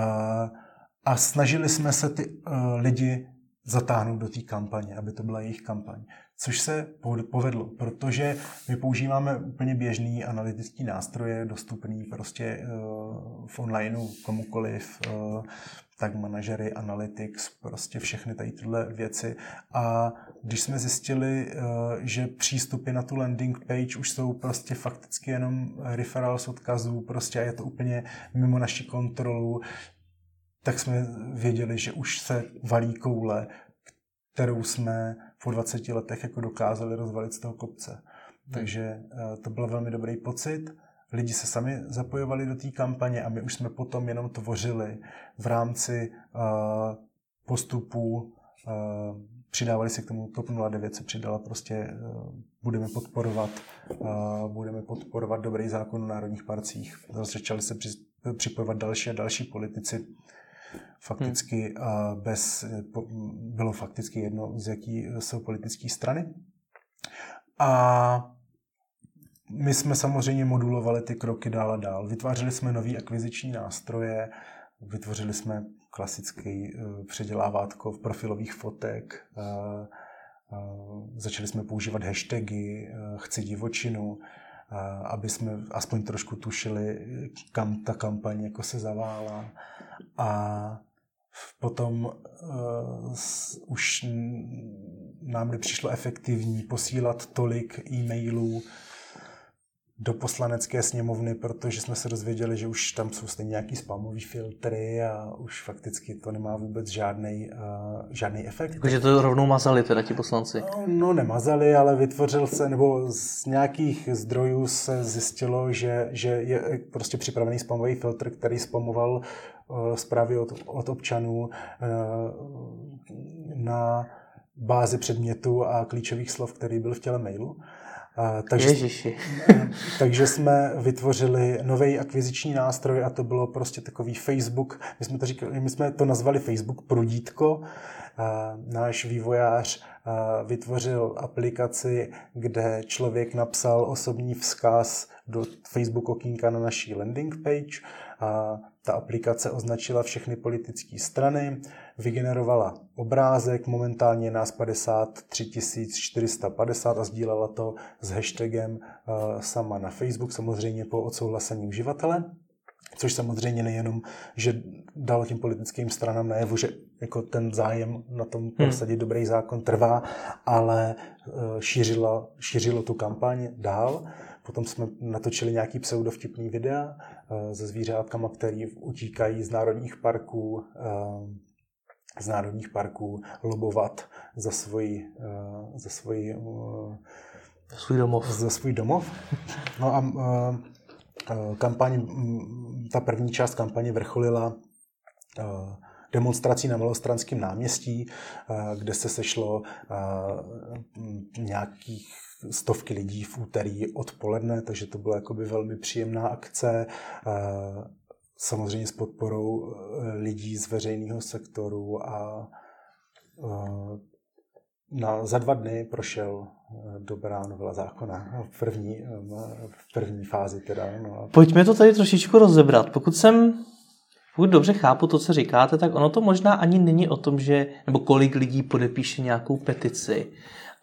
a snažili jsme se ty uh, lidi zatáhnout do té kampaně, aby to byla jejich kampaň. Což se povedlo, protože my používáme úplně běžný analytický nástroje, dostupný prostě v onlineu komukoliv, tak manažery, analytics, prostě všechny tady tyhle věci. A když jsme zjistili, eh, že přístupy na tu landing page už jsou prostě fakticky jenom referrals odkazů, prostě a je to úplně mimo naši kontrolu, tak jsme věděli, že už se valí koule, kterou jsme po 20 letech jako dokázali rozvalit z toho kopce. Hmm. Takže eh, to byl velmi dobrý pocit lidi se sami zapojovali do té kampaně a my už jsme potom jenom tvořili v rámci uh, postupů, uh, přidávali se k tomu TOP 09 se přidala prostě, uh, budeme podporovat, uh, budeme podporovat dobrý zákon o národních parcích. Začali se při, připojovat další a další politici. Fakticky hmm. bez, bylo fakticky jedno, z jaký jsou politické strany. A my jsme samozřejmě modulovali ty kroky dál a dál. Vytvářeli jsme nové akviziční nástroje, vytvořili jsme klasický uh, předělávátko v profilových fotek, uh, uh, začali jsme používat hashtagy chci divočinu, aby jsme aspoň trošku tušili, kam ta kampaň jako se zavála. A potom už nám nepřišlo efektivní posílat tolik e-mailů, do poslanecké sněmovny, protože jsme se dozvěděli, že už tam jsou stejně nějaký spamový filtry a už fakticky to nemá vůbec žádný, uh, žádný efekt. Takže to rovnou mazali teda ti poslanci? No, no nemazali, ale vytvořil se, nebo z nějakých zdrojů se zjistilo, že, že je prostě připravený spamový filtr, který spamoval uh, zprávy od, od občanů uh, na bázi předmětu a klíčových slov, který byl v těle mailu. Takže, Ježiši. takže jsme vytvořili nový akviziční nástroj a to bylo prostě takový Facebook. My jsme to, říkali, my jsme to nazvali Facebook Prudítko. Náš vývojář vytvořil aplikaci, kde člověk napsal osobní vzkaz do Facebook okýnka na naší landing page. A ta aplikace označila všechny politické strany, vygenerovala obrázek, momentálně je nás 53 450 a sdílela to s hashtagem uh, sama na Facebook, samozřejmě po odsouhlasení uživatele. Což samozřejmě nejenom, že dalo tím politickým stranám najevo, že jako ten zájem na tom hmm. prosadit hmm. dobrý zákon trvá, ale uh, šířilo, šířilo tu kampaň dál. Potom jsme natočili nějaký pseudovtipný videa uh, se zvířátkama, který utíkají z národních parků, uh, z národních parků lobovat za svůj, uh, za svůj, za svůj domov. Za svůj domov. No a kampaň, ta první část kampaně vrcholila demonstrací na Malostranském náměstí, kde se sešlo nějakých stovky lidí v úterý odpoledne, takže to byla jakoby velmi příjemná akce. Samozřejmě s podporou lidí z veřejného sektoru a na, za dva dny prošel dobrá novela zákona v první, v první fázi. Teda, no. Pojďme to tady trošičku rozebrat. Pokud jsem pokud dobře chápu to, co říkáte, tak ono to možná ani není o tom, že, nebo kolik lidí podepíše nějakou petici,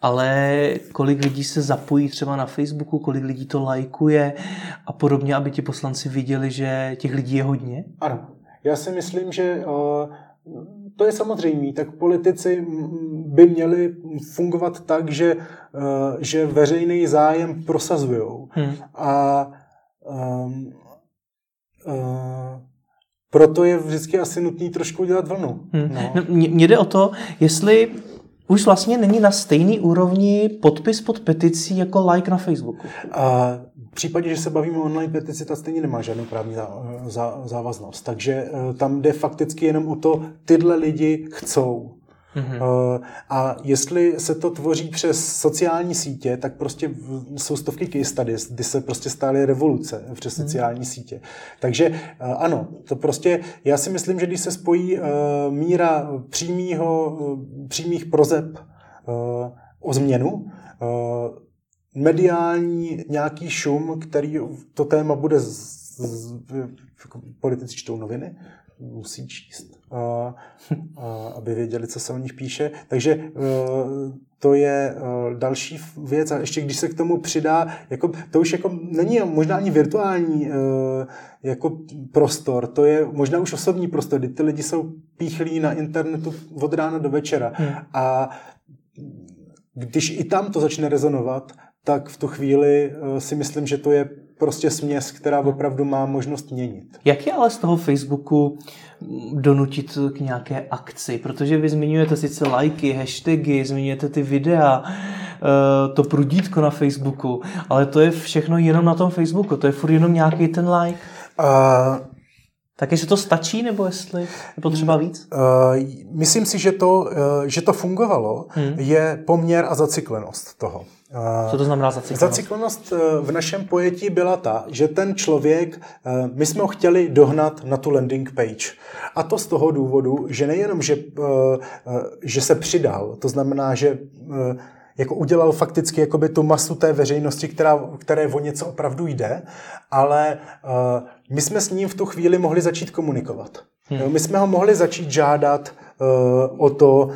ale kolik lidí se zapojí třeba na Facebooku, kolik lidí to lajkuje a podobně, aby ti poslanci viděli, že těch lidí je hodně? Ano. Já si myslím, že uh, to je samozřejmé, tak politici by měli fungovat tak, že, uh, že veřejný zájem prosazují. Hmm. A um, uh, proto je vždycky asi nutný trošku dělat vlnu. Hmm. No. no mně jde o to, jestli už vlastně není na stejný úrovni podpis pod peticí jako like na Facebooku. A v případě, že se bavíme o online petici, ta stejně nemá žádnou právní závaznost. Takže eh, tam jde fakticky jenom o to, tyhle lidi chcou. Mm-hmm. A jestli se to tvoří přes sociální sítě, tak prostě jsou stovky case studies, kdy se prostě stály revoluce přes mm-hmm. sociální sítě. Takže eh, ano, to prostě, já si myslím, že když se spojí uh, míra přímýho, přímých prozeb o změnu, mediální nějaký šum, který to téma bude z, z, jako politici čtou noviny, musí číst, a, a, aby věděli, co se o nich píše. Takže e, to je e, další věc a ještě když se k tomu přidá, jako, to už jako není možná ani virtuální e, jako prostor, to je možná už osobní prostor, kdy ty lidi jsou píchlí na internetu od rána do večera hmm. a když i tam to začne rezonovat, tak v tu chvíli si myslím, že to je prostě směs, která opravdu má možnost měnit. Jak je ale z toho Facebooku donutit k nějaké akci? Protože vy zmiňujete sice lajky, hashtagy, zmiňujete ty videa, eh, to prudítko na Facebooku, ale to je všechno jenom na tom Facebooku, to je furt jenom nějaký ten like. Uh, tak jestli to stačí, nebo jestli je potřeba víc? Uh, myslím si, že to, uh, že to fungovalo, hmm. je poměr a zacyklenost toho. Co to znamená zacyklenost? Zacyklenost eh, v našem pojetí byla ta, že ten člověk, eh, my jsme ho chtěli dohnat na tu landing page. A to z toho důvodu, že nejenom, že, eh, že se přidal, to znamená, že jako udělal fakticky jakoby tu masu té veřejnosti, která, které o něco opravdu jde, ale my jsme s ním v tu chvíli mohli začít komunikovat. Hmm. My jsme ho mohli začít žádat uh, o to, uh,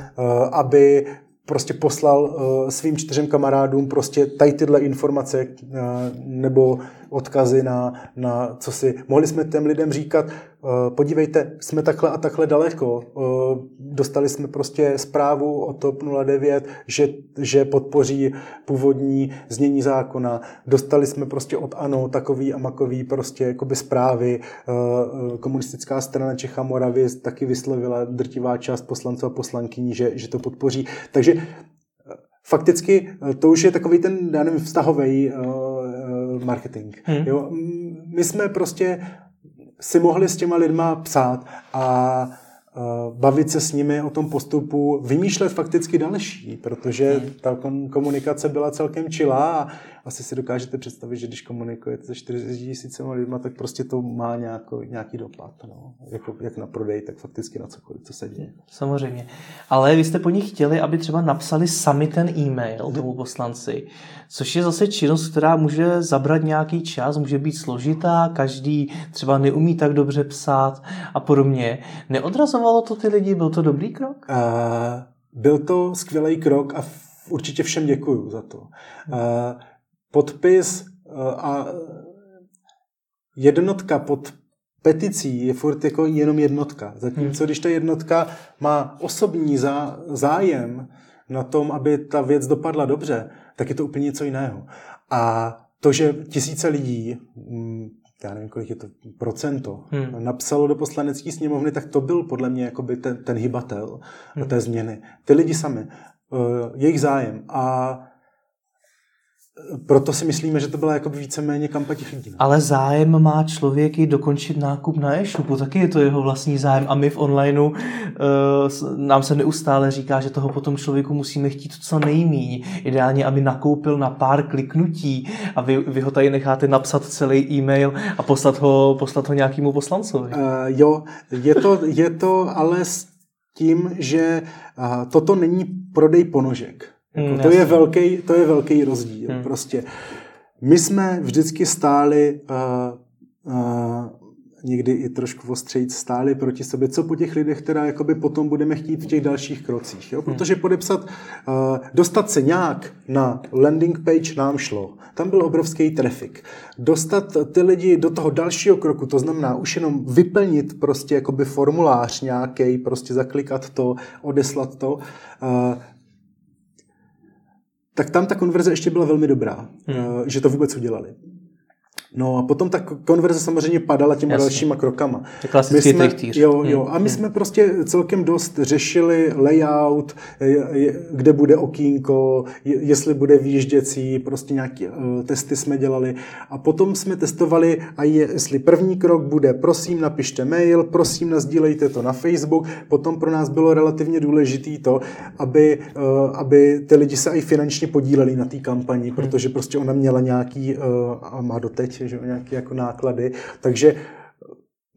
aby prostě poslal uh, svým čtyřem kamarádům prostě tady tyhle informace uh, nebo odkazy na, na co si. Mohli jsme těm lidem říkat, uh, podívejte, jsme takhle a takhle daleko. Uh, dostali jsme prostě zprávu o TOP 09, že, že podpoří původní znění zákona. Dostali jsme prostě od ANO takový a makový prostě jakoby zprávy. Uh, komunistická strana Čecha Moravy taky vyslovila drtivá část poslanců a poslankyní, že, že to podpoří. Takže fakticky to už je takový ten, já nevím, vztahový marketing. Hmm. Jo? My jsme prostě si mohli s těma lidma psát a bavit se s nimi o tom postupu, vymýšlet fakticky další, protože hmm. ta komunikace byla celkem čilá a asi si dokážete představit, že když komunikujete se 40 tisícema lidma, tak prostě to má nějaký, nějaký dopad. No. Jako, jak na prodej, tak fakticky na cokoliv, co se děje. Samozřejmě. Ale vy jste po nich chtěli, aby třeba napsali sami ten e-mail tomu poslanci, což je zase činnost, která může zabrat nějaký čas, může být složitá, každý třeba neumí tak dobře psát a podobně. Neodrazovalo to ty lidi? Byl to dobrý krok? Uh, byl to skvělý krok a určitě všem děkuju za to. Uh, podpis eh, a jednotka pod peticí je furt jako jenom jednotka. Zatímco hmm. když ta jednotka má osobní zá, zájem na tom, aby ta věc dopadla dobře, tak je to úplně něco jiného. A to, že tisíce lidí, mm, já nevím, kolik je to procento, hmm. napsalo do poslanecké sněmovny, tak to byl podle mě jakoby ten, ten hybatel hmm. té změny. Ty lidi sami, eh, jejich zájem. A proto si myslíme, že to byla jako víceméně kampaň těch lidí. No. Ale zájem má člověk i dokončit nákup na e-shopu, taky je to jeho vlastní zájem a my v onlineu uh, nám se neustále říká, že toho potom člověku musíme chtít co nejmíň. Ideálně, aby nakoupil na pár kliknutí a vy, vy ho tady necháte napsat celý e-mail a poslat ho, poslat ho nějakému poslancovi. Uh, jo, je to, je to ale s tím, že uh, toto není prodej ponožek. Jako, hmm, to, je velký, to je velký rozdíl. Hmm. Prostě my jsme vždycky stáli uh, uh, někdy i trošku ostřejit stáli proti sobě, co po těch lidech teda jakoby potom budeme chtít v těch dalších krocích. Jo? Protože podepsat, uh, dostat se nějak na landing page nám šlo. Tam byl obrovský trafik. Dostat ty lidi do toho dalšího kroku, to znamená už jenom vyplnit prostě jakoby formulář nějaký, prostě zaklikat to, odeslat to, uh, tak tam ta konverze ještě byla velmi dobrá, hmm. Eh, že to vůbec udělali. No a potom ta konverze samozřejmě padala těma Jasně. dalšíma krokama. Klasický my jsme. Jo, jo. A my hmm. jsme prostě celkem dost řešili layout, kde bude okýnko, jestli bude výjížděcí, prostě nějaké uh, testy jsme dělali. A potom jsme testovali, a je, jestli první krok bude, prosím napište mail, prosím nazdílejte to na Facebook. Potom pro nás bylo relativně důležité to, aby, uh, aby ty lidi se i finančně podíleli na té kampani, hmm. protože prostě ona měla nějaký, uh, a má doteď, že jo, nějaké jako náklady. Takže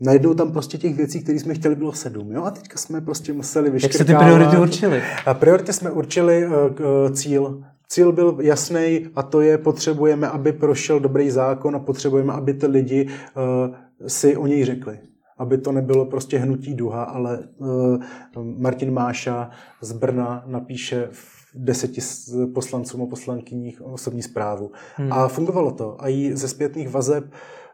najednou tam prostě těch věcí, které jsme chtěli, bylo sedm. Jo? A teďka jsme prostě museli vyškrtávat. Jak jste ty priority určili? A priority jsme určili uh, cíl. Cíl byl jasný a to je, potřebujeme, aby prošel dobrý zákon a potřebujeme, aby ty lidi uh, si o něj řekli aby to nebylo prostě hnutí duha, ale uh, Martin Máša z Brna napíše v deseti poslancům a poslankyních osobní zprávu. Hmm. A fungovalo to. A i ze zpětných vazeb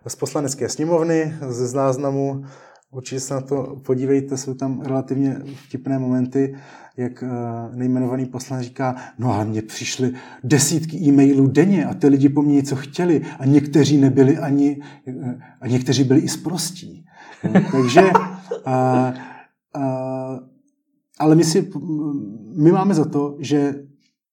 z poslanecké sněmovny, ze záznamu, určitě se na to podívejte, jsou tam relativně vtipné momenty, jak eh, nejmenovaný poslanec říká, no a mně přišly desítky e-mailů denně a ty lidi po mně něco chtěli a někteří nebyli ani, eh, a někteří byli i zprostí. Takže a, a, ale my, si, my máme za to, že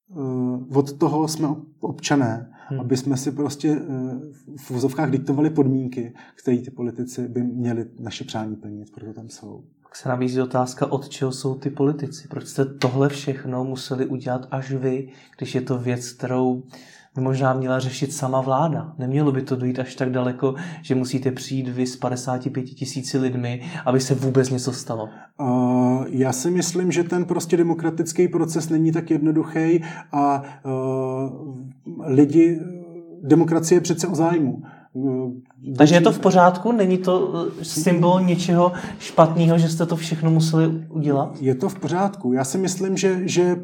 uh, od toho jsme občané, hmm. aby jsme si prostě uh, v vozovkách diktovali podmínky, které ty politici by měli naše přání plnit, proto tam jsou. Tak se nabízí otázka, od čeho jsou ty politici? Proč jste tohle všechno museli udělat až vy, když je to věc, kterou možná měla řešit sama vláda. Nemělo by to dojít až tak daleko, že musíte přijít vy s 55 tisíci lidmi, aby se vůbec něco stalo. Uh, já si myslím, že ten prostě demokratický proces není tak jednoduchý a uh, lidi, demokracie je přece o zájmu. Takže je to v pořádku? Není to symbol něčeho špatného, že jste to všechno museli udělat? Je to v pořádku. Já si myslím, že, že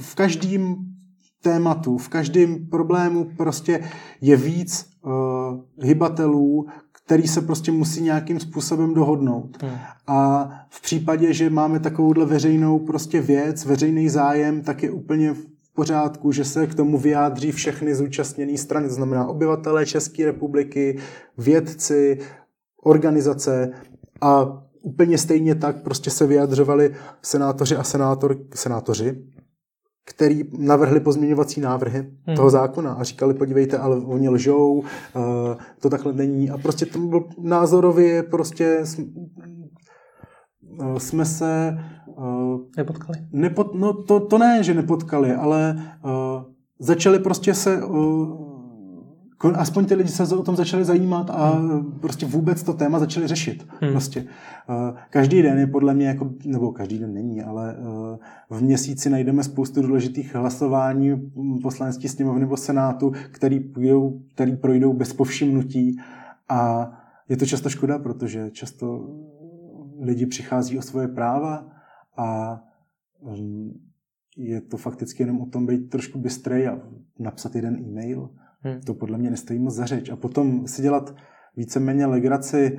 v každém tématu, v každém problému prostě je víc uh, hybatelů, který se prostě musí nějakým způsobem dohodnout. Hmm. A v případě, že máme takovouhle veřejnou prostě věc, veřejný zájem, tak je úplně v pořádku, že se k tomu vyjádří všechny zúčastněné strany, to znamená obyvatelé České republiky, vědci, organizace a úplně stejně tak prostě se vyjadřovali senátoři a senátor, senátoři který navrhli pozměňovací návrhy hmm. toho zákona a říkali, podívejte, ale oni lžou, uh, to takhle není. A prostě to byl názorově prostě uh, jsme se... Uh, nepotkali? Nepot, no to, to ne, že nepotkali, ale uh, začali prostě se uh, aspoň ty lidi se o tom začali zajímat a hmm. prostě vůbec to téma začali řešit. Hmm. Prostě. Každý den je podle mě, jako, nebo každý den není, ale v měsíci najdeme spoustu důležitých hlasování poslanecký sněmovny nebo senátu, který, půjdou, který projdou bez povšimnutí a je to často škoda, protože často lidi přichází o svoje práva a um, je to fakticky jenom o tom být trošku bystrej a napsat jeden e-mail Hmm. To podle mě nestojí moc za řeč. A potom si dělat víceméně legraci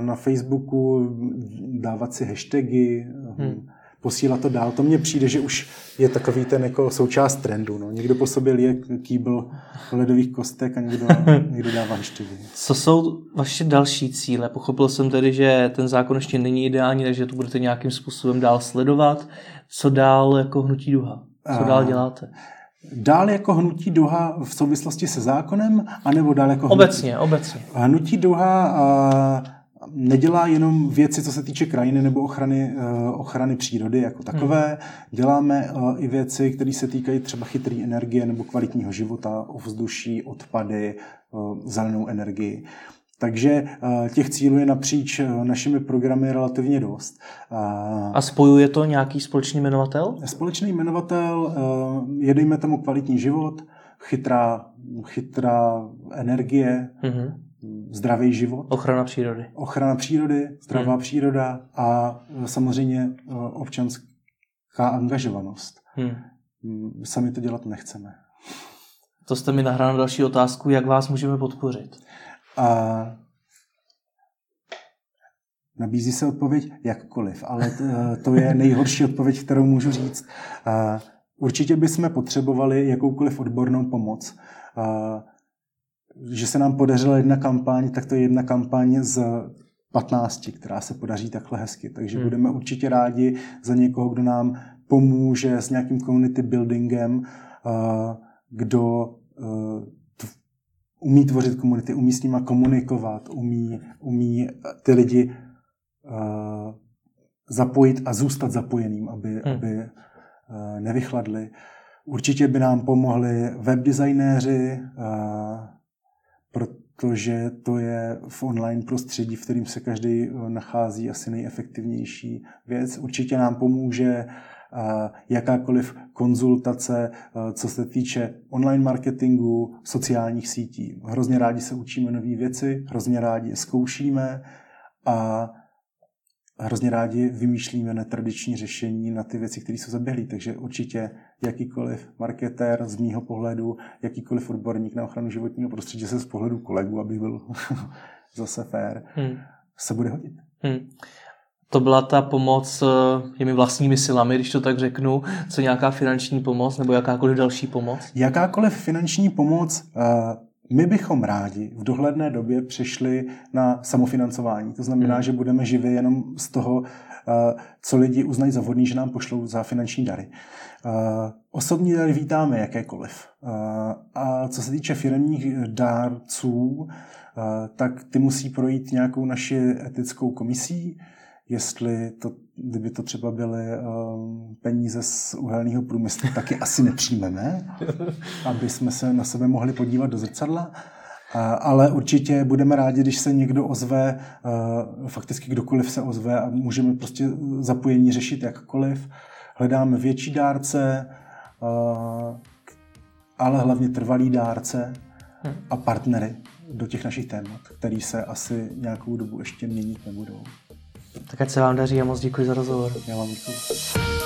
na Facebooku, dávat si hashtagy, hmm. posílat to dál. To mně přijde, že už je takový ten jako součást trendu. No. Někdo po sobě lije kýbl ledových kostek a někdo, někdo dává hashtagy. Co jsou vaše další cíle? Pochopil jsem tedy, že ten zákon ještě není ideální, takže to budete nějakým způsobem dál sledovat. Co dál jako hnutí duha? Co dál děláte? Dál jako hnutí duha v souvislosti se zákonem, anebo dál jako Obecně, hnutí. obecně. Hnutí duha nedělá jenom věci, co se týče krajiny nebo ochrany, eh, ochrany přírody jako takové. Hmm. Děláme eh, i věci, které se týkají třeba chytré energie nebo kvalitního života, ovzduší, odpady, eh, zelenou energii. Takže těch cílů je napříč našimi programy relativně dost. A spojuje to nějaký společný jmenovatel? Společný jmenovatel, jedejme tomu kvalitní život, chytrá, chytrá energie, mm-hmm zdravý život. Ochrana přírody. Ochrana přírody, zdravá hmm. příroda a samozřejmě občanská angažovanost. Hmm. Mm, sami to dělat nechceme. To jste mi nahrál další otázku, jak vás můžeme podpořit. A nabízí se odpověď jakkoliv, ale to je nejhorší odpověď, kterou můžu říct. Určitě bychom potřebovali jakoukoliv odbornou pomoc že se nám podařila jedna kampaň, tak to je jedna kampaň z 15, která se podaří takhle hezky. Takže hmm. budeme určitě rádi za někoho, kdo nám pomůže s nějakým community buildingem, kdo e, umí tvořit komunity, umí s nima komunikovat, umí, umí ty lidi e, zapojit a zůstat zapojeným, aby, hmm. aby e, nevychladli. Určitě by nám pomohli webdesignéři, protože to je v online prostředí, v kterým se každý eh, nachází asi nejefektivnější věc. Určitě nám pomůže eh, jakákoliv konzultace, eh, co se týče online marketingu, sociálních sítí. Hrozně rádi se učíme nové věci, hrozně rádi je zkoušíme a hrozně rádi vymýšlíme netradiční řešení na ty věci, které jsou zaběhlé. Takže určitě jakýkoliv marketér z mýho pohledu, jakýkoliv odborník na ochranu životního prostředí se z pohledu kolegu, aby byl zase fér, hmm. se bude hodit. Hmm. To byla ta pomoc eh, těmi vlastními silami, když to tak řeknu. Co nějaká finanční pomoc nebo jakákoliv další pomoc? Jakákoliv finanční pomoc uh, my bychom rádi v dohledné době přešli na samofinancování. To znamená, hmm. že budeme živě jenom z toho, eh, co lidi uznají za vhodný, že nám pošlou za finanční dary. Eh, osobní dary vítáme jakékoliv. Eh, a co se týče firmních dárců, tak ty musí projít nějakou naši etickou komisí, jestli to, kdyby to třeba byly um, peníze z uhelného průmyslu, taky asi nepřijmeme, aby jsme se na sebe mohli podívat do zrcadla. Ale určitě budeme rádi, když se někdo ozve, uh, fakticky kdokoliv se ozve a můžeme prostě zapojení řešit jakkoliv. Hledáme větší dárce, uh, ale hlavně trvalý dárce a partnery do těch našich témat, který se asi nějakou dobu ještě měnit nebudou. Tak ať se vám daří a moc děkuji za rozhovor. Já vám děkuji.